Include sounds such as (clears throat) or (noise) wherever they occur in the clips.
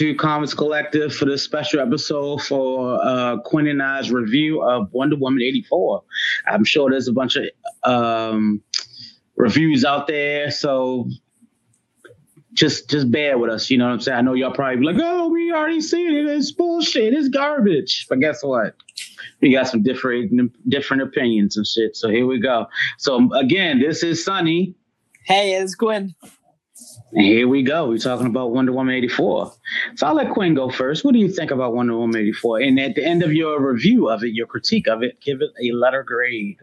to Comics Collective for this special episode for uh, Quinn and I's review of Wonder Woman 84. I'm sure there's a bunch of um, reviews out there, so just just bear with us. You know what I'm saying? I know y'all probably be like, oh, we already seen it. It's bullshit. It's garbage. But guess what? We got some different different opinions and shit. So here we go. So again, this is Sunny. Hey, it's Gwen. And here we go. We're talking about Wonder Woman 84. So I'll let Quinn go first. What do you think about Wonder Woman 84? And at the end of your review of it, your critique of it, give it a letter grade.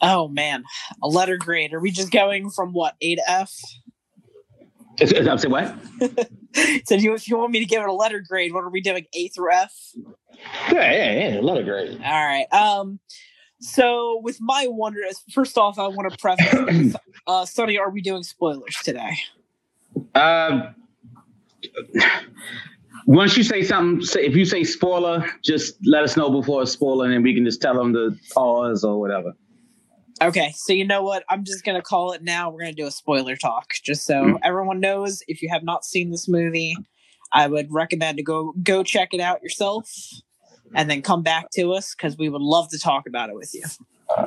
Oh man, a letter grade. Are we just going from what A to F? I'm saying what? (laughs) so you, if you want me to give it a letter grade, what are we doing? A through F? Yeah, yeah, yeah. Letter grade. All right. Um. So with my wonder, first off, I want to preface, (clears throat) uh, Sonny, are we doing spoilers today? Uh, once you say something, say, if you say spoiler, just let us know before a spoiler, and then we can just tell them to pause or whatever. Okay, so you know what? I'm just gonna call it now. We're gonna do a spoiler talk, just so mm. everyone knows. If you have not seen this movie, I would recommend to go go check it out yourself, and then come back to us because we would love to talk about it with you.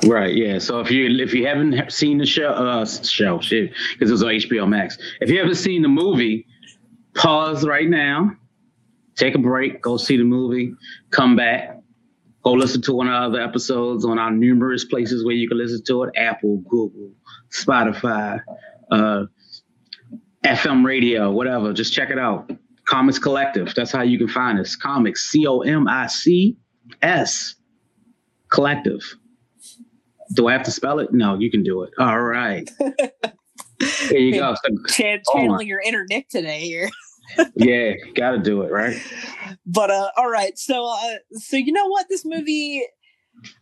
Right. Yeah. So if you if you haven't seen the show, uh, show shit, because it was on HBO Max. If you haven't seen the movie, pause right now, take a break, go see the movie, come back, Go listen to one of our other episodes on our numerous places where you can listen to it Apple, Google, Spotify, uh, FM radio, whatever. Just check it out. Comics Collective. That's how you can find us. Comics, C O M I C S, Collective. Do I have to spell it? No, you can do it. All right. (laughs) There you go. So, Ch- channeling your inner Nick today here. (laughs) yeah, got to do it, right? But uh all right. So uh so you know what this movie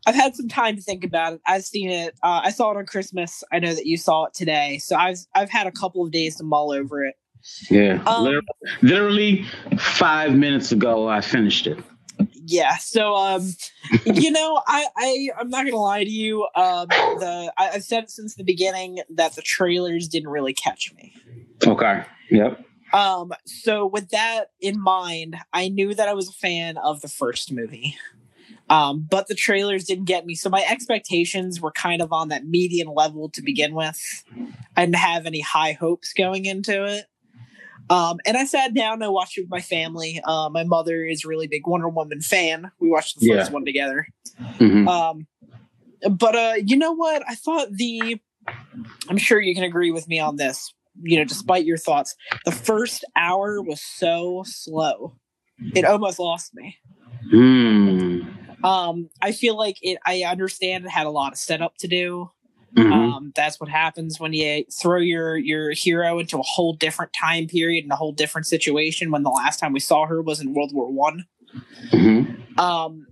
I've had some time to think about it. I've seen it. Uh, I saw it on Christmas. I know that you saw it today. So I've I've had a couple of days to mull over it. Yeah. Um, literally, literally 5 minutes ago I finished it. Yeah. So um (laughs) you know, I, I I'm not gonna lie to you. Um the I, I've said since the beginning that the trailers didn't really catch me. Okay. Yep. Um, so with that in mind, I knew that I was a fan of the first movie. Um, but the trailers didn't get me. So my expectations were kind of on that median level to begin with. I didn't have any high hopes going into it. Um, and I sat down and watched it with my family. Uh, my mother is a really big Wonder Woman fan. We watched the first yeah. one together. Mm-hmm. Um, but uh, you know what? I thought the I'm sure you can agree with me on this you know, despite your thoughts, the first hour was so slow. It almost lost me. Mm. Um, I feel like it. I understand it had a lot of setup to do. Mm-hmm. Um, that's what happens when you throw your your hero into a whole different time period and a whole different situation. When the last time we saw her was in World War One. Mm-hmm. Um,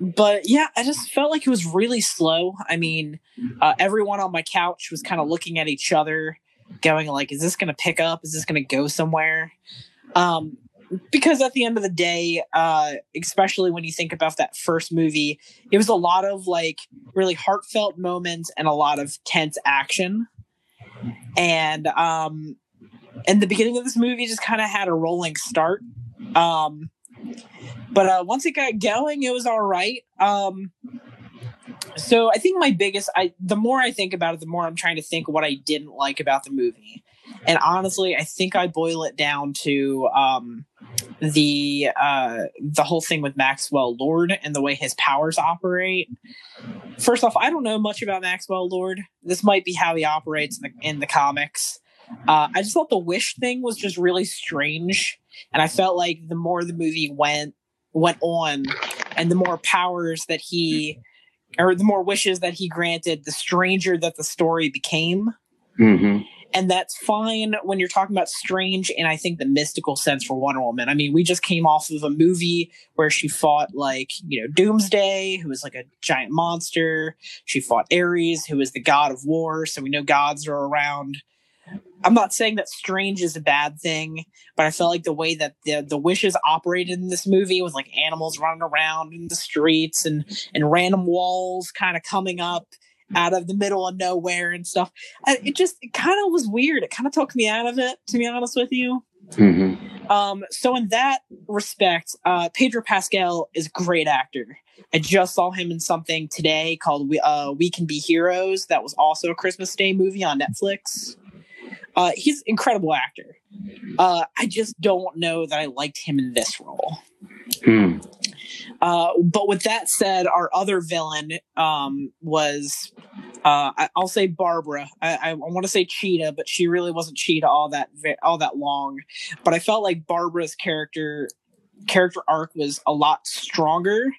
but yeah, I just felt like it was really slow. I mean, uh, everyone on my couch was kind of looking at each other going like, is this going to pick up? Is this going to go somewhere? Um, because at the end of the day, uh, especially when you think about that first movie, it was a lot of like really heartfelt moments and a lot of tense action. And um, and the beginning of this movie just kind of had a rolling start. Um, but uh, once it got going, it was all right. Um, so I think my biggest I the more I think about it, the more I'm trying to think what I didn't like about the movie. And honestly, I think I boil it down to um, the uh, the whole thing with Maxwell Lord and the way his powers operate. First off, I don't know much about Maxwell Lord. This might be how he operates in the, in the comics. Uh, I just thought the wish thing was just really strange, and I felt like the more the movie went went on, and the more powers that he or the more wishes that he granted, the stranger that the story became. Mm-hmm. And that's fine when you're talking about strange and I think the mystical sense for Wonder Woman. I mean, we just came off of a movie where she fought like, you know, Doomsday, who was like a giant monster. She fought Ares, who is the god of war. So we know gods are around. I'm not saying that strange is a bad thing, but I felt like the way that the the wishes operated in this movie was like animals running around in the streets and and random walls kind of coming up out of the middle of nowhere and stuff. It just it kind of was weird. It kind of took me out of it, to be honest with you. Mm-hmm. Um, so in that respect, uh, Pedro Pascal is a great actor. I just saw him in something today called "We uh, We Can Be Heroes." That was also a Christmas Day movie on Netflix. Uh, he's an incredible actor. Uh, I just don't know that I liked him in this role. Hmm. Uh, but with that said, our other villain um, was, uh, I, will say Barbara. I, I, want to say Cheetah, but she really wasn't Cheetah all that all that long. But I felt like Barbara's character character arc was a lot stronger,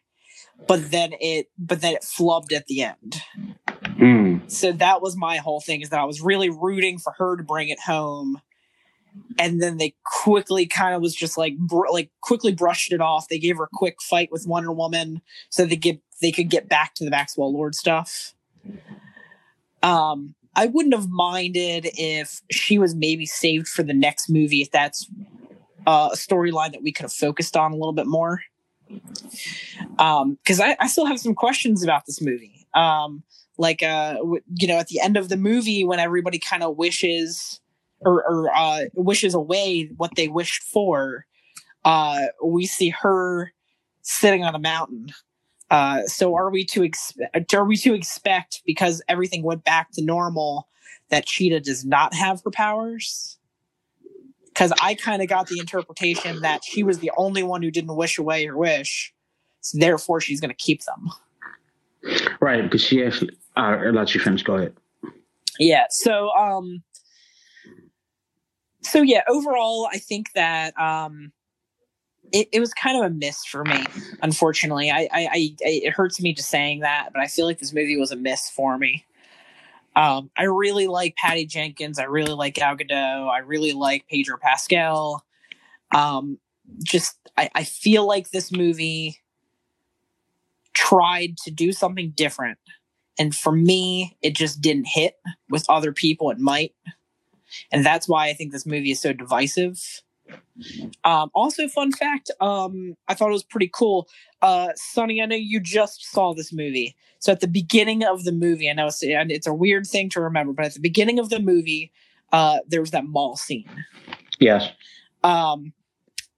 but then it but then it flubbed at the end. Mm. So that was my whole thing is that I was really rooting for her to bring it home and then they quickly kind of was just like br- like quickly brushed it off. They gave her a quick fight with Wonder Woman so they get they could get back to the Maxwell Lord stuff. Um, I wouldn't have minded if she was maybe saved for the next movie if that's uh, a storyline that we could have focused on a little bit more. Um, because I, I still have some questions about this movie. Um, like uh, w- you know, at the end of the movie when everybody kind of wishes or, or uh, wishes away what they wished for, uh, we see her sitting on a mountain. Uh, so are we to expect? Are we to expect because everything went back to normal that Cheetah does not have her powers? Because I kind of got the interpretation that she was the only one who didn't wish away her wish, so therefore she's going to keep them. Right, because she actually. Uh, I'll let you finish. Go ahead. Yeah. So, um, so yeah, overall, I think that um, it, it was kind of a miss for me. Unfortunately, I, I, I, it hurts me just saying that, but I feel like this movie was a miss for me. Um, I really like Patty Jenkins. I really like Gal Gadot. I really like Pedro Pascal. Um, just I, I feel like this movie tried to do something different, and for me, it just didn't hit. With other people, it might and that's why I think this movie is so divisive. Um, also, fun fact, um, I thought it was pretty cool. Uh, Sonny, I know you just saw this movie. So at the beginning of the movie, I know it's, it's a weird thing to remember, but at the beginning of the movie, uh, there was that mall scene. Yes. Um,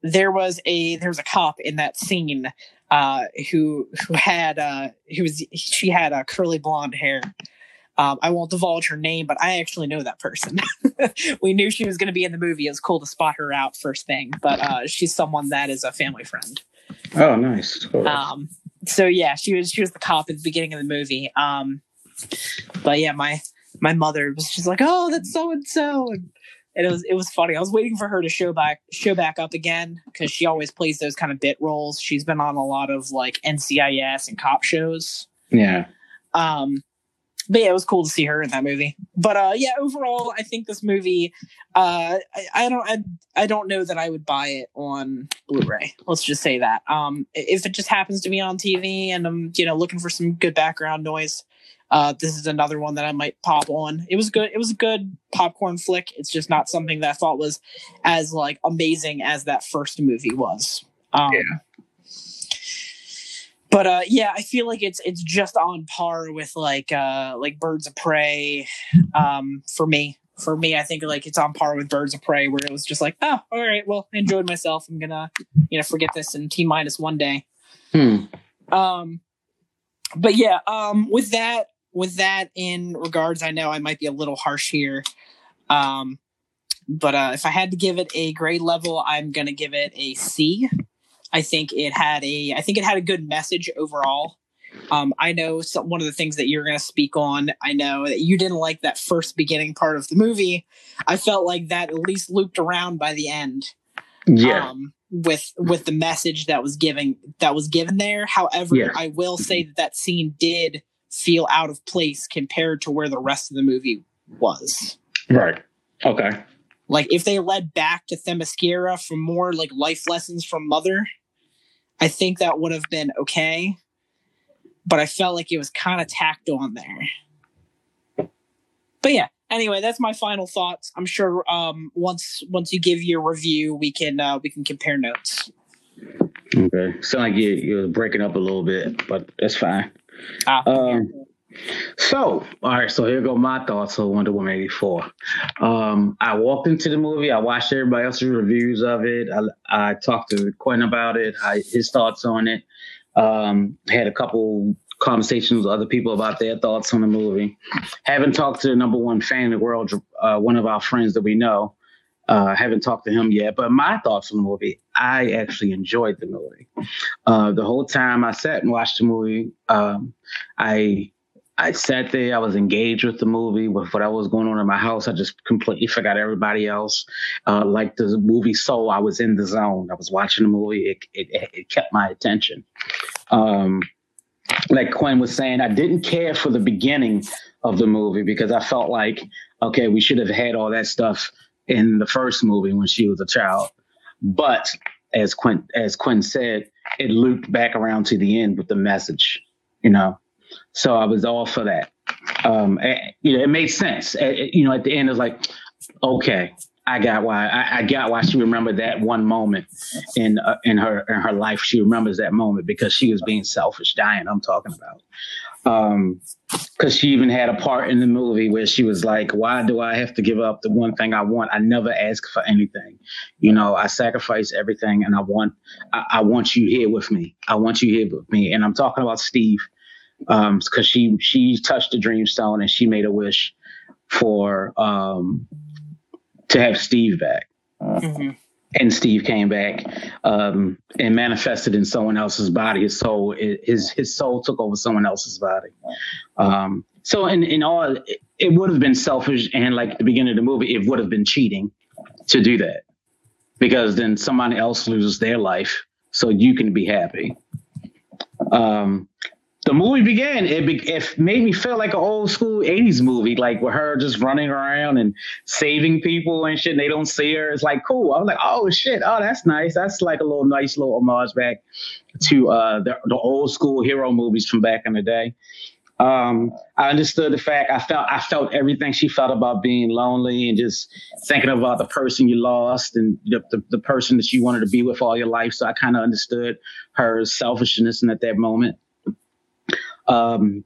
there was a there was a cop in that scene uh, who who had uh, who was she had a uh, curly blonde hair um, I won't divulge her name, but I actually know that person. (laughs) we knew she was going to be in the movie. It was cool to spot her out first thing, but uh, she's someone that is a family friend. Oh, nice. Cool. Um, so yeah, she was she was the cop at the beginning of the movie. Um, but yeah, my my mother was just like, "Oh, that's so and so," and it was it was funny. I was waiting for her to show back show back up again because she always plays those kind of bit roles. She's been on a lot of like NCIS and cop shows. Yeah. Um, but yeah, it was cool to see her in that movie. But uh, yeah, overall, I think this movie, uh, I, I don't, I, I don't know that I would buy it on Blu-ray. Let's just say that. Um, if it just happens to be on TV and I'm, you know, looking for some good background noise, uh, this is another one that I might pop on. It was good. It was a good popcorn flick. It's just not something that I thought was as like amazing as that first movie was. Um, yeah but uh, yeah, I feel like it's it's just on par with like uh, like Birds of Prey um, for me. For me, I think like it's on par with Birds of Prey, where it was just like, oh, all right, well, I enjoyed myself. I'm gonna you know forget this in t minus one day. Hmm. Um, but yeah, um, with that with that in regards, I know I might be a little harsh here. Um, but uh, if I had to give it a grade level, I'm gonna give it a C. I think it had a I think it had a good message overall. Um, I know some, one of the things that you're going to speak on. I know that you didn't like that first beginning part of the movie. I felt like that at least looped around by the end. Yeah. Um, with with the message that was giving that was given there. However, yeah. I will say that that scene did feel out of place compared to where the rest of the movie was. Right. Okay. Like if they led back to Themyscira for more like life lessons from Mother, I think that would have been okay. But I felt like it was kind of tacked on there. But yeah, anyway, that's my final thoughts. I'm sure um, once once you give your review, we can uh, we can compare notes. Okay, sound like you you're breaking up a little bit, but that's fine. Ah, um, So, all right, so here go my thoughts on Wonder Woman 84. Um, I walked into the movie, I watched everybody else's reviews of it. I, I talked to Quinn about it, I, his thoughts on it. Um, had a couple conversations with other people about their thoughts on the movie. Haven't talked to the number one fan in the world, uh, one of our friends that we know. Uh, haven't talked to him yet, but my thoughts on the movie, I actually enjoyed the movie. Uh, the whole time I sat and watched the movie, um, I I sat there, I was engaged with the movie, with what I was going on in my house. I just completely forgot everybody else. Uh, like the movie Soul, I was in the zone. I was watching the movie. It, it, it kept my attention. Um, like Quinn was saying, I didn't care for the beginning of the movie because I felt like, okay, we should have had all that stuff in the first movie when she was a child. But as Quinn as Quinn said, it looped back around to the end with the message, you know. So I was all for that. Um, it, you know, it made sense. It, you know, at the end, it's like, okay, I got why. I, I, got why she remembered that one moment in uh, in her in her life. She remembers that moment because she was being selfish, dying. I'm talking about. Um, because she even had a part in the movie where she was like, "Why do I have to give up the one thing I want? I never ask for anything. You know, I sacrifice everything, and I want I, I want you here with me. I want you here with me." And I'm talking about Steve, um, because she she touched the dream stone and she made a wish for um to have Steve back. Mm-hmm. And Steve came back um, and manifested in someone else's body. His soul, his his soul took over someone else's body. Um, so in in all, it, it would have been selfish, and like the beginning of the movie, it would have been cheating to do that, because then somebody else loses their life, so you can be happy. Um, the movie began, it, be, it made me feel like an old school 80s movie, like with her just running around and saving people and shit. And they don't see her. It's like, cool. I was like, oh shit. Oh, that's nice. That's like a little nice little homage back to uh, the, the old school hero movies from back in the day. Um, I understood the fact I felt I felt everything she felt about being lonely and just thinking about the person you lost and the, the, the person that you wanted to be with all your life. So I kind of understood her selfishness and at that moment. Um,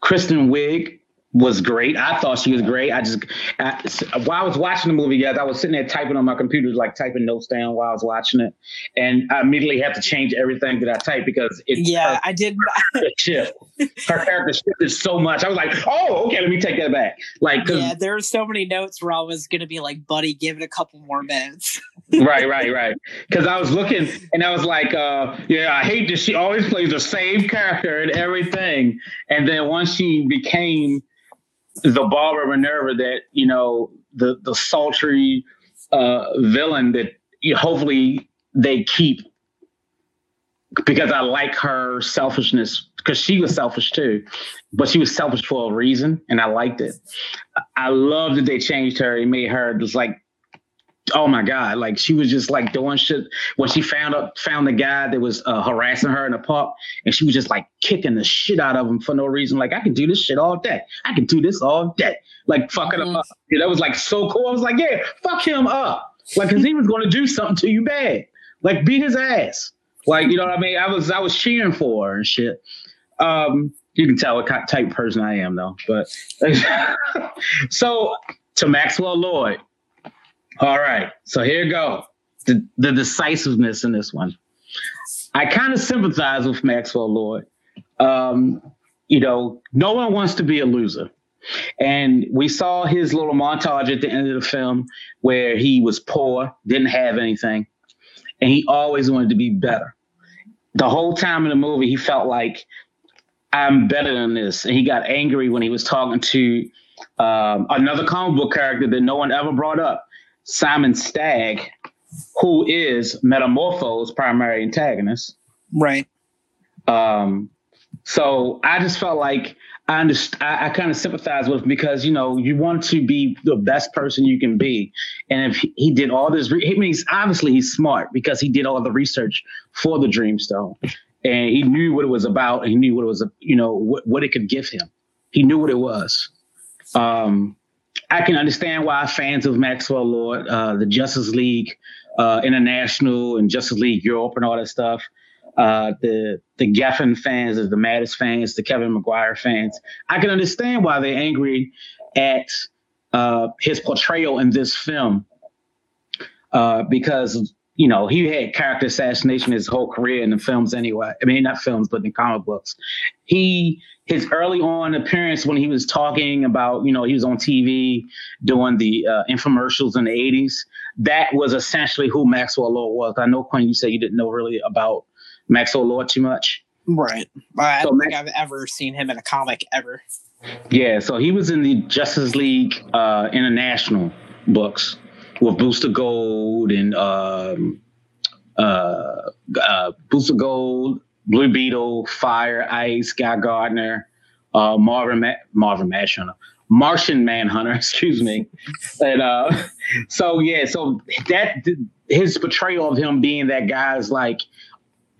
Kristen Wiig was great. I thought she was great. I just I, while I was watching the movie, guys, I was sitting there typing on my computer, like typing notes down while I was watching it, and I immediately had to change everything that I typed because it. Yeah, her, I did. Her shift. Her character shifted so much. I was like, oh, okay, let me take that back. Like, yeah, there were so many notes where I was going to be like, buddy, give it a couple more minutes. right, right, (laughs) right. Because I was looking and I was like, uh, yeah, I hate that she always plays the same character and everything, and then once she became the Barbara Minerva that you know the the sultry uh, villain that you know, hopefully they keep because I like her selfishness because she was selfish too, but she was selfish for a reason, and I liked it. I love that they changed her and made her just like oh my god like she was just like doing shit. When she found up found the guy that was uh, harassing her in the park and she was just like kicking the shit out of him for no reason. Like i can do this shit all day. I can do this all day. Like fucking mm-hmm. him up yeah, that was like so cool. I was like yeah fuck him up. Like because he was going to do something to you bad. Like beat his ass. Like you know what i mean? I was i was cheering for her and shit. Um you can tell what type person i am though but (laughs) so to maxwell lord all right. So here you go. The, the decisiveness in this one. I kind of sympathize with Maxwell Lord. Um, you know, no one wants to be a loser. And we saw his little montage at the end of the film where he was poor, didn't have anything, and he always wanted to be better. The whole time in the movie, he felt like I'm better than this. And he got angry when he was talking to um, another comic book character that no one ever brought up. Simon Stagg, who is Metamorpho's primary antagonist. Right. Um, so I just felt like I understand, I, I kind of sympathize with him because you know you want to be the best person you can be, and if he, he did all this, re- I mean, obviously he's smart because he did all the research for the Dreamstone, and he knew what it was about, and he knew what it was, you know, what, what it could give him. He knew what it was. Um, I can understand why fans of Maxwell Lord, uh, the Justice League uh, International and Justice League Europe and all that stuff, uh, the the Giffen fans, the Mattis fans, the Kevin Maguire fans. I can understand why they're angry at uh, his portrayal in this film uh, because you know he had character assassination his whole career in the films anyway. I mean, not films, but in comic books. He his early on appearance when he was talking about you know he was on TV doing the uh, infomercials in the '80s. That was essentially who Maxwell Lord was. I know, Quinn, you said you didn't know really about Maxwell Lord too much. Right. I don't think I've ever seen him in a comic ever. Yeah, so he was in the Justice League uh, International books with Booster Gold and um, uh, uh, Booster Gold, Blue Beetle, Fire, Ice, Guy Gardner, uh, Marvin Ma- Marvin Manhunter, Martian Manhunter, (laughs) excuse me, and uh, (laughs) so yeah, so that his portrayal of him being that guy's like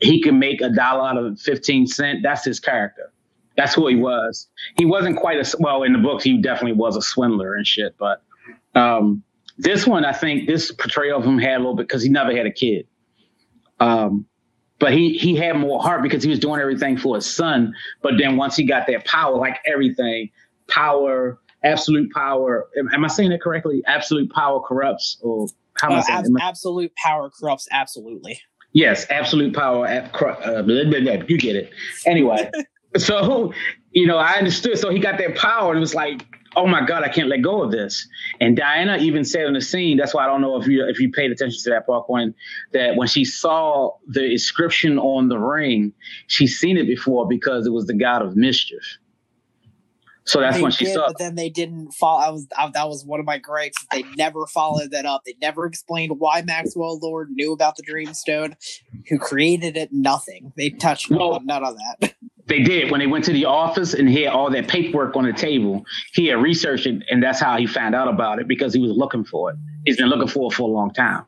he can make a dollar out of fifteen cent. That's his character. That's who he was. He wasn't quite a well in the books. He definitely was a swindler and shit. But um, this one, I think this portrayal of him had a little bit because he never had a kid. Um, but he he had more heart because he was doing everything for his son. But then once he got that power, like everything, power, absolute power. Am, am I saying that correctly? Absolute power corrupts, or how am I uh, saying? Ab- absolute power corrupts absolutely. Yes, absolute power. Uh, blah, blah, blah, you get it. Anyway, (laughs) so you know, I understood. So he got that power, and it was like, oh my god, I can't let go of this. And Diana even said in the scene, that's why I don't know if you if you paid attention to that part when that when she saw the inscription on the ring, she's seen it before because it was the god of mischief. So that's they when she did, saw. But then they didn't follow. I was I, that was one of my gripes. They never followed that up. They never explained why Maxwell Lord knew about the Dreamstone, who created it. Nothing. They touched well, none of that. They did when they went to the office and he had all that paperwork on the table. He had researched it, and that's how he found out about it because he was looking for it. He's been looking for it for a long time.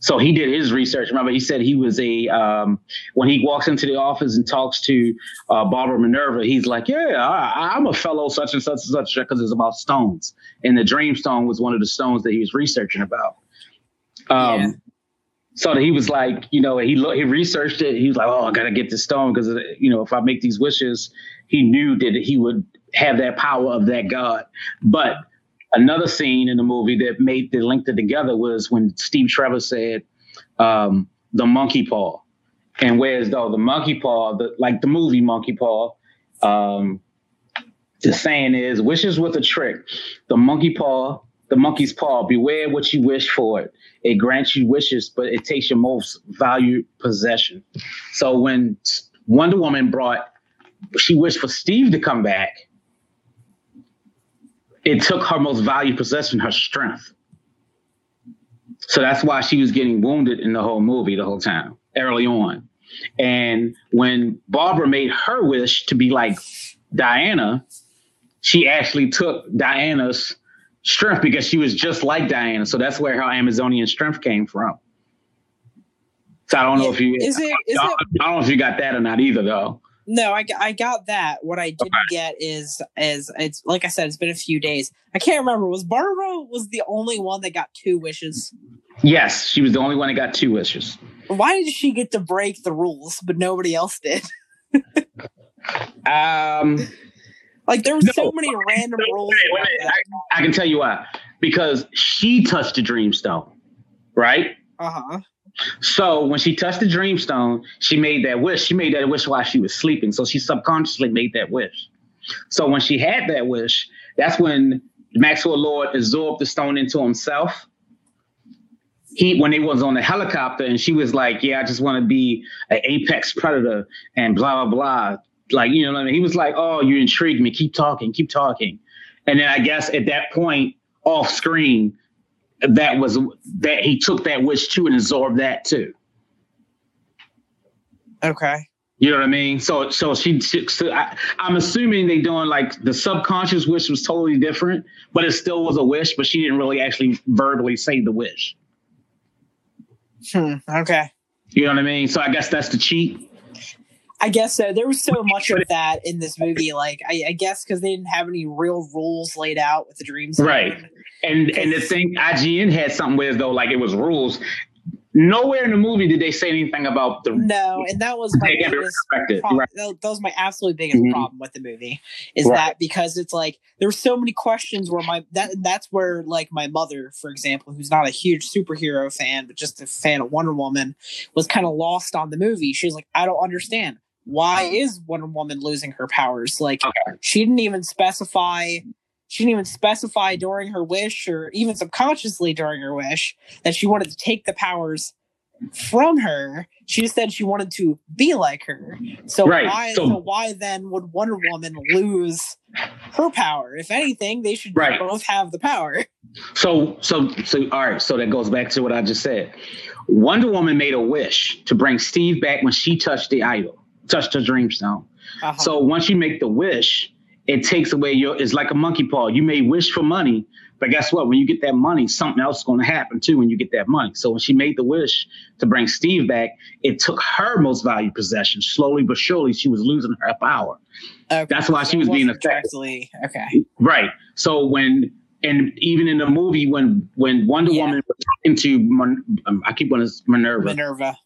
So he did his research. Remember, he said he was a um, when he walks into the office and talks to uh, Barbara Minerva. He's like, "Yeah, I, am a fellow such and such and such because it's about stones." And the Dream Stone was one of the stones that he was researching about. Um, yeah. So he was like, you know, he he researched it. He was like, "Oh, I gotta get this stone because you know, if I make these wishes, he knew that he would have that power of that god." But Another scene in the movie that made the linked it together was when Steve Trevor said, um, "The monkey paw," and whereas though the monkey paw, the, like the movie Monkey Paw, um, the saying is, "Wishes with a trick." The monkey paw, the monkey's paw. Beware what you wish for it. It grants you wishes, but it takes your most valued possession. So when Wonder Woman brought, she wished for Steve to come back it took her most valued possession, her strength. So that's why she was getting wounded in the whole movie the whole time, early on. And when Barbara made her wish to be like Diana, she actually took Diana's strength because she was just like Diana. So that's where her Amazonian strength came from. So I don't know if you is it, is I, it, I don't know if you got that or not either though. No, I, I got that. What I didn't okay. get is is it's like I said, it's been a few days. I can't remember. Was Barbara was the only one that got two wishes? Yes, she was the only one that got two wishes. Why did she get to break the rules, but nobody else did? (laughs) um, like there were no, so many random rules. Wait, wait, I, I can tell you why. Because she touched the Dreamstone, right? Uh huh. So when she touched the dreamstone, she made that wish. She made that wish while she was sleeping. So she subconsciously made that wish. So when she had that wish, that's when Maxwell Lord absorbed the stone into himself. He when he was on the helicopter and she was like, Yeah, I just want to be an apex predator and blah blah blah. Like, you know what I mean? He was like, Oh, you intrigued me. Keep talking, keep talking. And then I guess at that point, off screen, that was that he took that wish too and absorbed that too. Okay. You know what I mean? So, so she, she so I, am assuming they doing like the subconscious wish was totally different, but it still was a wish, but she didn't really actually verbally say the wish. Hmm. Okay. You know what I mean? So I guess that's the cheat. I guess so. There was so much of that in this movie. Like, I, I guess because they didn't have any real rules laid out with the dreams. Right. And and the thing IGN had something with though, like it was rules. nowhere in the movie did they say anything about the no, and that was my biggest problem. Right. That, was my absolutely biggest mm-hmm. problem with the movie is right. that because it's like there were so many questions where my that that's where like my mother, for example, who's not a huge superhero fan but just a fan of Wonder Woman, was kind of lost on the movie. She's like, I don't understand why is Wonder Woman losing her powers? Like okay. she didn't even specify she didn't even specify during her wish or even subconsciously during her wish that she wanted to take the powers from her. She just said she wanted to be like her. So right. why so, so why then would Wonder Woman lose her power? If anything, they should right. both have the power. So so so all right, so that goes back to what I just said. Wonder Woman made a wish to bring Steve back when she touched the idol, touched the dreamstone. Uh-huh. So once you make the wish, it takes away your it's like a monkey paw. You may wish for money, but guess what? When you get that money, something else is going to happen too when you get that money. So when she made the wish to bring Steve back, it took her most valued possession. Slowly but surely, she was losing her power. Okay. That's why she was being affected. Okay. Right. So when and even in the movie when when Wonder yeah. Woman was talking to um, I keep wanting Minerva. Minerva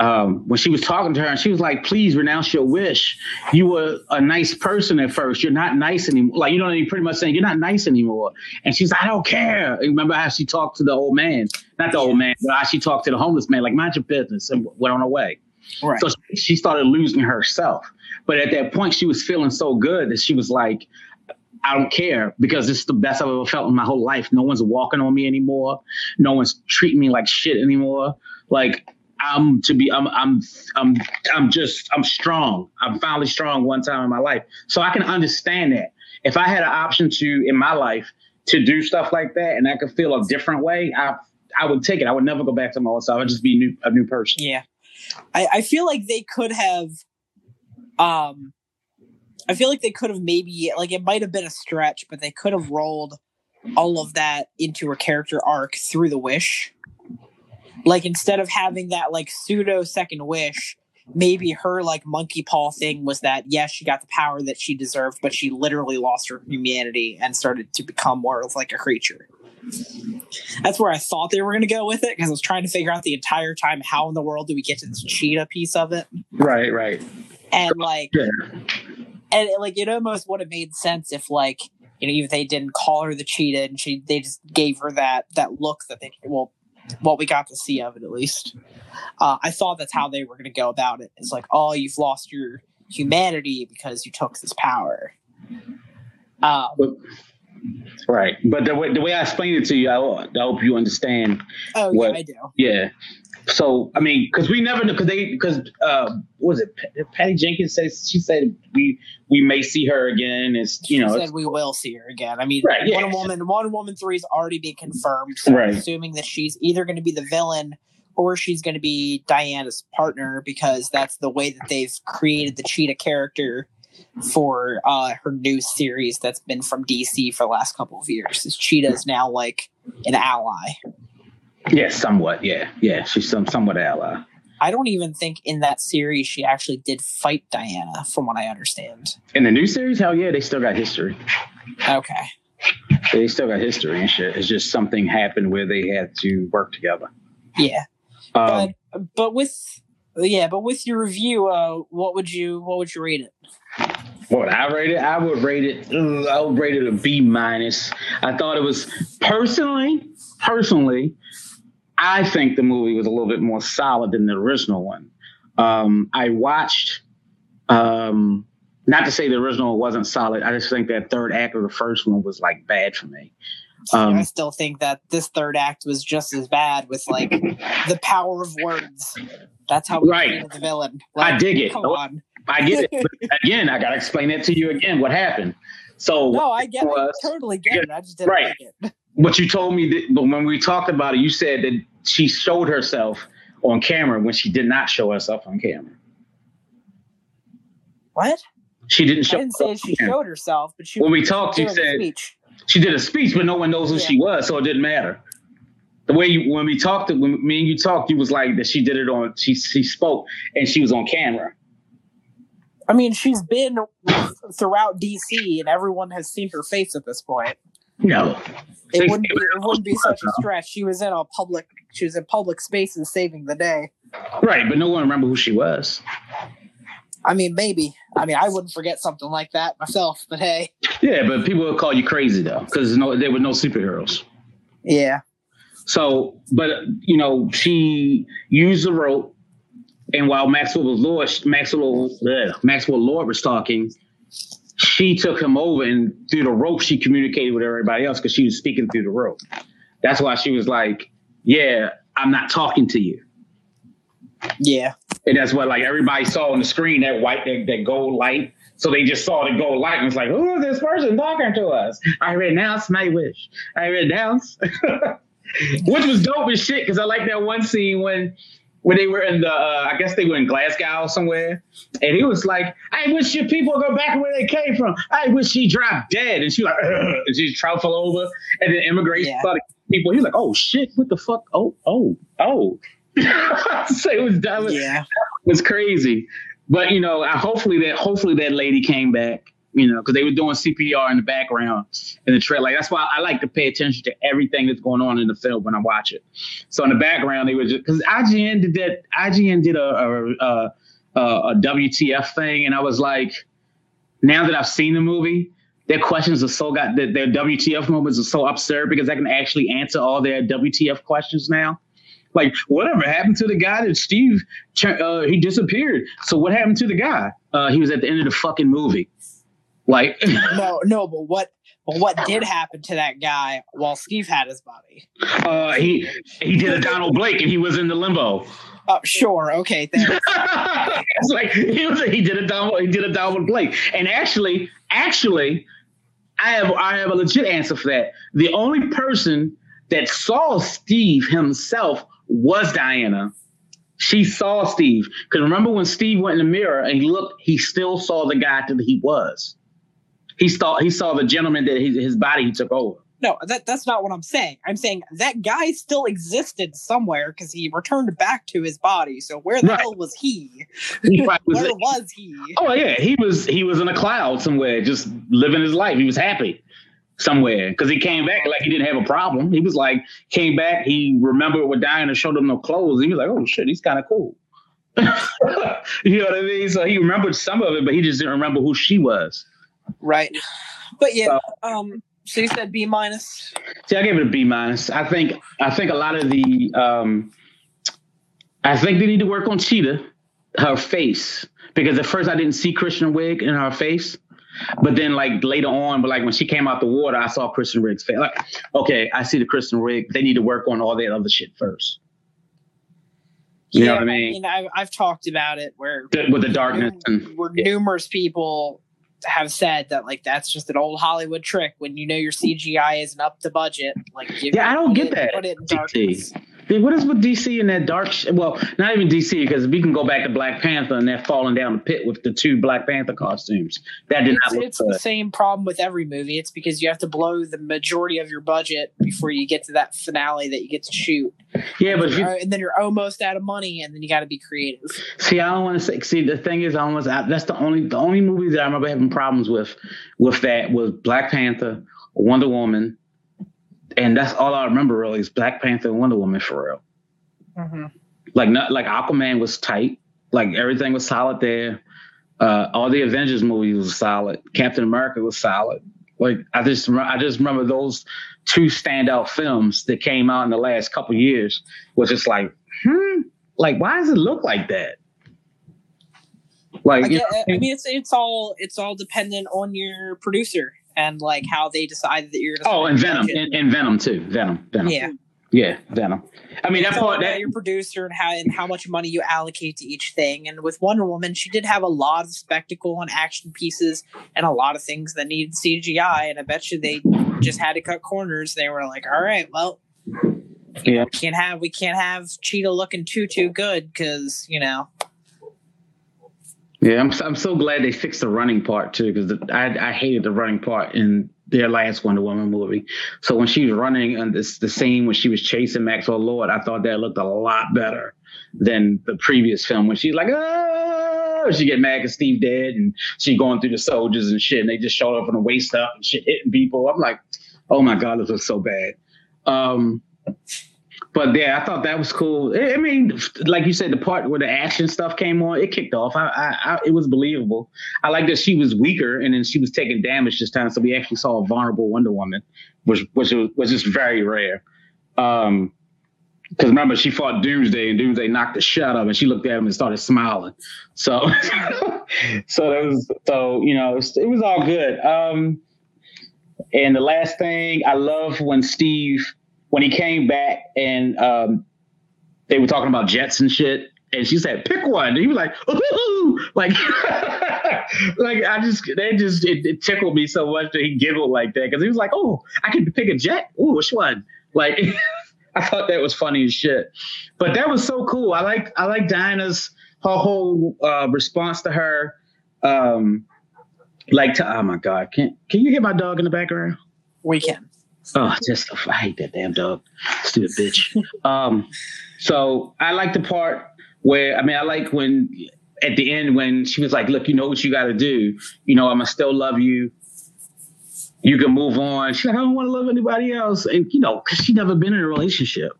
um, when she was talking to her, and she was like, "Please renounce your wish. You were a nice person at first. You're not nice anymore. Like you know, what I mean? pretty much saying you're not nice anymore." And she's, "I don't care." And remember how she talked to the old man, not the old man, but how she talked to the homeless man, like mind your business, and went on her way. Right. So she started losing herself. But at that point, she was feeling so good that she was like, I don't care because this is the best I've ever felt in my whole life. No one's walking on me anymore. No one's treating me like shit anymore. Like I'm to be I'm I'm I'm I'm just I'm strong. I'm finally strong one time in my life. So I can understand that. If I had an option to in my life to do stuff like that and I could feel a different way, I I would take it. I would never go back to my old self. I'd just be new, a new person. Yeah. I, I feel like they could have um I feel like they could have maybe like it might have been a stretch, but they could have rolled all of that into her character arc through the wish like instead of having that like pseudo second wish maybe her like monkey paw thing was that yes she got the power that she deserved but she literally lost her humanity and started to become more of like a creature. That's where i thought they were going to go with it because i was trying to figure out the entire time how in the world do we get to this cheetah piece of it? Right right. And like yeah. and like it almost would have made sense if like you know if they didn't call her the cheetah and she they just gave her that that look that they well what we got to see of it at least. Uh, I thought that's how they were going to go about it. It's like, oh, you've lost your humanity because you took this power. Um, but, right, but the way the way I explained it to you, I, I hope you understand. Oh what, yeah, I do. Yeah, so I mean, because we never know, because they, because uh, was it Patty Jenkins says she said we we may see her again. Is you know, said we will see her again. I mean, right, yeah. Wonder Woman, Wonder Woman three has already been confirmed. So right. I'm assuming that she's either going to be the villain or she's going to be Diana's partner because that's the way that they've created the Cheetah character for uh, her new series that's been from DC for the last couple of years. Is now like an ally. Yeah, somewhat. Yeah, yeah. She's some somewhat ally. I don't even think in that series she actually did fight Diana, from what I understand. In the new series, hell yeah, they still got history. Okay. They still got history and shit. It's just something happened where they had to work together. Yeah. Um, but, but with yeah, but with your review, uh, what would you what would you rate it? What I rate it? I would rate it. I would rate it a B minus. I thought it was personally, personally, I think the movie was a little bit more solid than the original one. Um, I watched, um, not to say the original wasn't solid. I just think that third act of the first one was like bad for me. Um, I still think that this third act was just as bad with like the power of words. That's how we right. the villain. Like, I dig it. Come on. I get it. (laughs) again, I gotta explain it to you again. What happened? So no, I get was, it. Totally get it. I just didn't right. like it. (laughs) But you told me that, but when we talked about it, you said that she showed herself on camera when she did not show herself on camera. What? She didn't show. I didn't say she showed herself, but she. When we talked, you said she did a speech, but no one knows who yeah. she was, so it didn't matter. The way you, when we talked, when me and you talked, you was like that she did it on. She she spoke and she was on camera. I mean, she's been throughout DC, and everyone has seen her face at this point. No. It wouldn't be it wouldn't be such a stretch. She was in a public she was in public spaces saving the day. Right, but no one remember who she was. I mean, maybe. I mean, I wouldn't forget something like that myself, but hey. Yeah, but people would call you crazy though, because no, there were no superheroes. Yeah. So, but you know, she used the rope, and while Maxwell was Lord, Maxwell, ugh, Maxwell Lord was talking, she took him over, and through the rope, she communicated with everybody else because she was speaking through the rope. That's why she was like, "Yeah, I'm not talking to you." Yeah. And that's what like everybody saw on the screen that white that, that gold light. So they just saw the gold light and was like, "Who is this person talking to us?" I renounce my wish. I renounce, (laughs) which was dope as shit because I like that one scene when when they were in the uh, I guess they were in Glasgow somewhere, and he was like, "I wish your people go back where they came from. I wish she dropped dead." And she like, Ugh, and she fell over, and then immigration yeah. started people. He was like, "Oh shit, what the fuck? Oh oh oh." (laughs) so it was that was, yeah. it was crazy. But you know, I, hopefully that hopefully that lady came back. You know, because they were doing CPR in the background in the trailer. Like that's why I like to pay attention to everything that's going on in the film when I watch it. So in the background, they were just because IGN did that. IGN did a a, a a WTF thing, and I was like, now that I've seen the movie, their questions are so got their, their WTF moments are so absurd because I can actually answer all their WTF questions now. Like, whatever happened to the guy that Steve, uh, he disappeared. So what happened to the guy? Uh, he was at the end of the fucking movie. Like, (laughs) no, no, but what, but what did happen to that guy while Steve had his body? Uh, he he did a Donald Blake and he was in the limbo. Oh, sure, okay, thanks. (laughs) it's like he was he did a Donald he did a Donald Blake, and actually, actually, I have I have a legit answer for that. The only person that saw Steve himself was Diana. She saw Steve. Because remember when Steve went in the mirror and he looked, he still saw the guy that he was. He saw he saw the gentleman that he, his body he took over. No, that that's not what I'm saying. I'm saying that guy still existed somewhere because he returned back to his body. So where the right. hell was he? he was where was he? Oh yeah, he was he was in a cloud somewhere, just living his life. He was happy somewhere because he came back like he didn't have a problem. He was like, came back, he remembered what Diana showed him no clothes. He was like, oh shit, he's kind of cool. (laughs) you know what I mean? So he remembered some of it, but he just didn't remember who she was. Right. But yeah, so, um, so you said B minus. See, I gave it a B minus. I think I think a lot of the um, I think they need to work on Cheetah, her face, because at first I didn't see Kristen Wiig in her face. But then, like later on, but like when she came out the water, I saw Kristen Wiig's face. Like, okay, I see the Kristen Wiig. They need to work on all that other shit first. You yeah, know what I mean? I mean, I've, I've talked about it where with the darkness and where yeah. numerous people have said that like that's just an old Hollywood trick when you know your CGI isn't up to budget. Like, yeah, I don't get it, that. Put it in darkness. What is with DC and that dark? Sh- well, not even DC because we can go back to Black Panther and they're falling down the pit with the two Black Panther costumes. That did it's, not. it's the same problem with every movie. It's because you have to blow the majority of your budget before you get to that finale that you get to shoot. Yeah, but you, and then you're almost out of money, and then you got to be creative. See, I don't want to say. See, the thing is, I almost that's the only the only movie that I remember having problems with with that was Black Panther, Wonder Woman and that's all I remember really is Black Panther and Wonder Woman for real. Mm-hmm. Like not like Aquaman was tight, like everything was solid there. Uh, all the Avengers movies was solid. Captain America was solid. Like I just I just remember those two standout films that came out in the last couple years was just like, hmm, like why does it look like that? Like I, I mean, it's it's all it's all dependent on your producer and like how they decided that you're. Oh, and Venom, and, and, Venom too. Venom, Venom. Yeah. Yeah, Venom. I mean, that part that your producer and how and how much money you allocate to each thing. And with Wonder Woman, she did have a lot of spectacle and action pieces and a lot of things that needed CGI. And I bet you they just had to cut corners. They were like, "All right, well, yeah, we can't have we can't have Cheetah looking too too good because you know yeah, I'm I'm so glad they fixed the running part too because I I hated the running part in their last Wonder Woman movie. So when she was running and this the scene when she was chasing Maxwell Lord, I thought that looked a lot better than the previous film when she's like, oh, she get mad because Steve dead and she going through the soldiers and shit, and they just showed up on the waist up and shit hitting people. I'm like, Oh my god, this was so bad. Um, but yeah, I thought that was cool. I mean, like you said, the part where the action stuff came on, it kicked off. I, I, I, it was believable. I like that she was weaker and then she was taking damage this time, so we actually saw a vulnerable Wonder Woman, which which was, just very rare. Um, because remember she fought Doomsday and Doomsday knocked the shit out of him and she looked at him and started smiling. So, (laughs) so that was so you know it was, it was all good. Um, and the last thing I love when Steve when he came back and um, they were talking about jets and shit. And she said, "Pick one." And he was like, Ooh! like, (laughs) like I just, they just, it, it, tickled me so much that he giggled like that because he was like, "Oh, I can pick a jet. Ooh, which one?" Like, (laughs) I thought that was funny as shit. But that was so cool. I like, I like Diana's her whole uh, response to her. Um, like, to, oh my god, can can you hear my dog in the background? We can. Oh, just I hate that damn dog, stupid bitch. um, so I like the part where I mean I like when at the end when she was like, "Look, you know what you got to do. You know I'm gonna still love you. You can move on." She's like, "I don't want to love anybody else," and you know, cause she never been in a relationship.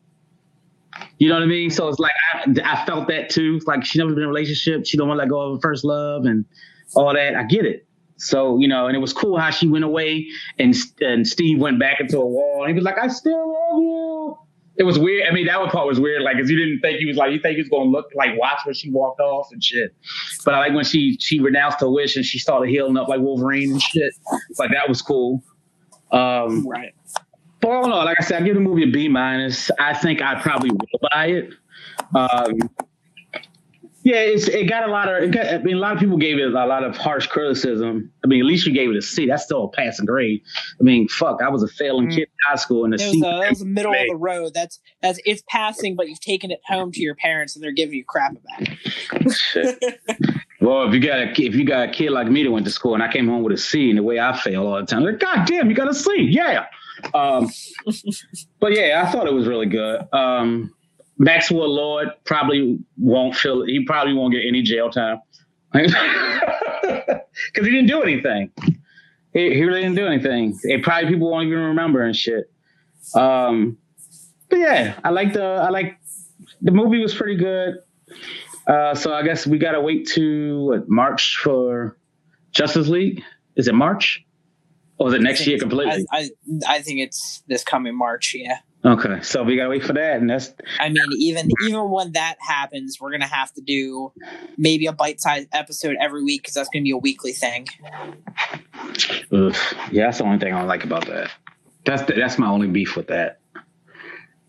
You know what I mean? So it's like I, I felt that too. Like she never been in a relationship. She don't want to let go of her first love and all that. I get it. So, you know, and it was cool how she went away and and Steve went back into a wall and he was like, I still love you. It was weird. I mean, that one part was weird. Like, cause you didn't think he was like, you think he was going to look like watch when she walked off and shit. But I like when she, she renounced her wish and she started healing up like Wolverine and shit. Like that was cool. Um, right. But all in all, like I said, I give the movie a B minus. I think I probably will buy it. Um, yeah, it's, it got a lot of. Got, I mean, a lot of people gave it a lot of harsh criticism. I mean, at least you gave it a C. That's still a passing grade. I mean, fuck, I was a failing mm. kid in high school, and a it C. Was a, it was the middle of the road. That's that's it's passing, but you've taken it home to your parents, and they're giving you crap about it. (laughs) well, if you got a if you got a kid like me that went to school, and I came home with a C, and the way I fail all the time, like, God damn, you got a C, yeah. Um, (laughs) but yeah, I thought it was really good. Um, Maxwell Lord probably won't feel he probably won't get any jail time (laughs) because he didn't do anything. He, he, really didn't do anything. It probably people won't even remember and shit. Um, but yeah, I like the I like the movie was pretty good. Uh, so I guess we gotta wait to what, March for Justice League. Is it March? Or is it next year completely? I, I, I think it's this coming March. Yeah. Okay, so we gotta wait for that, and that's. I mean, even even when that happens, we're gonna have to do maybe a bite-sized episode every week because that's gonna be a weekly thing. Ugh. Yeah, that's the only thing I don't like about that. That's the, that's my only beef with that.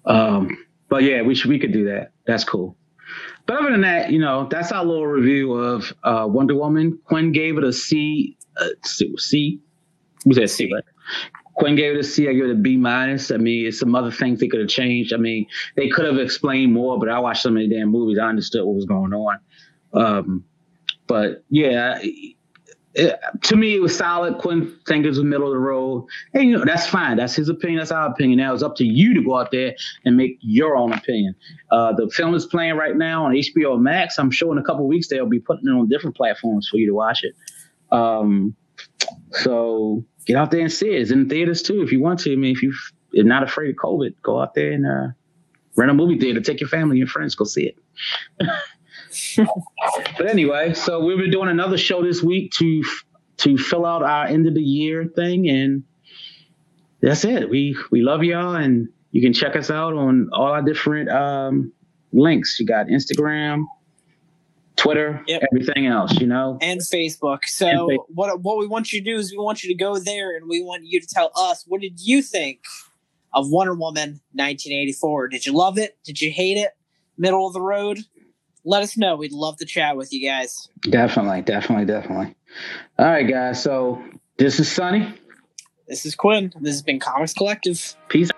Um, but yeah, we should we could do that. That's cool. But other than that, you know, that's our little review of uh, Wonder Woman. Quinn gave it a C. Uh, C. C. We said C, right? Quinn gave it a C. I give it a B minus. I mean, it's some other things they could have changed. I mean, they could have explained more, but I watched so many damn movies. I understood what was going on. Um, but yeah, it, to me, it was solid. Quinn think it was middle of the road. And, you know, that's fine. That's his opinion. That's our opinion. Now it's up to you to go out there and make your own opinion. Uh, the film is playing right now on HBO Max. I'm sure in a couple weeks they'll be putting it on different platforms for you to watch it. Um, so get out there and see it. It's in theaters too if you want to. I mean, if you are not afraid of COVID, go out there and uh, rent a movie theater. Take your family and friends. Go see it. (laughs) but anyway, so we'll be doing another show this week to to fill out our end of the year thing, and that's it. We we love y'all, and you can check us out on all our different um, links. You got Instagram, Twitter, yep. everything else, you know, and Facebook. So and Facebook. what what we want you to do is we want you to go there and we want you to tell us what did you think of Wonder Woman 1984? Did you love it? Did you hate it? Middle of the road? Let us know. We'd love to chat with you guys. Definitely, definitely, definitely. All right, guys. So this is Sunny. This is Quinn. This has been Comics Collective. Peace.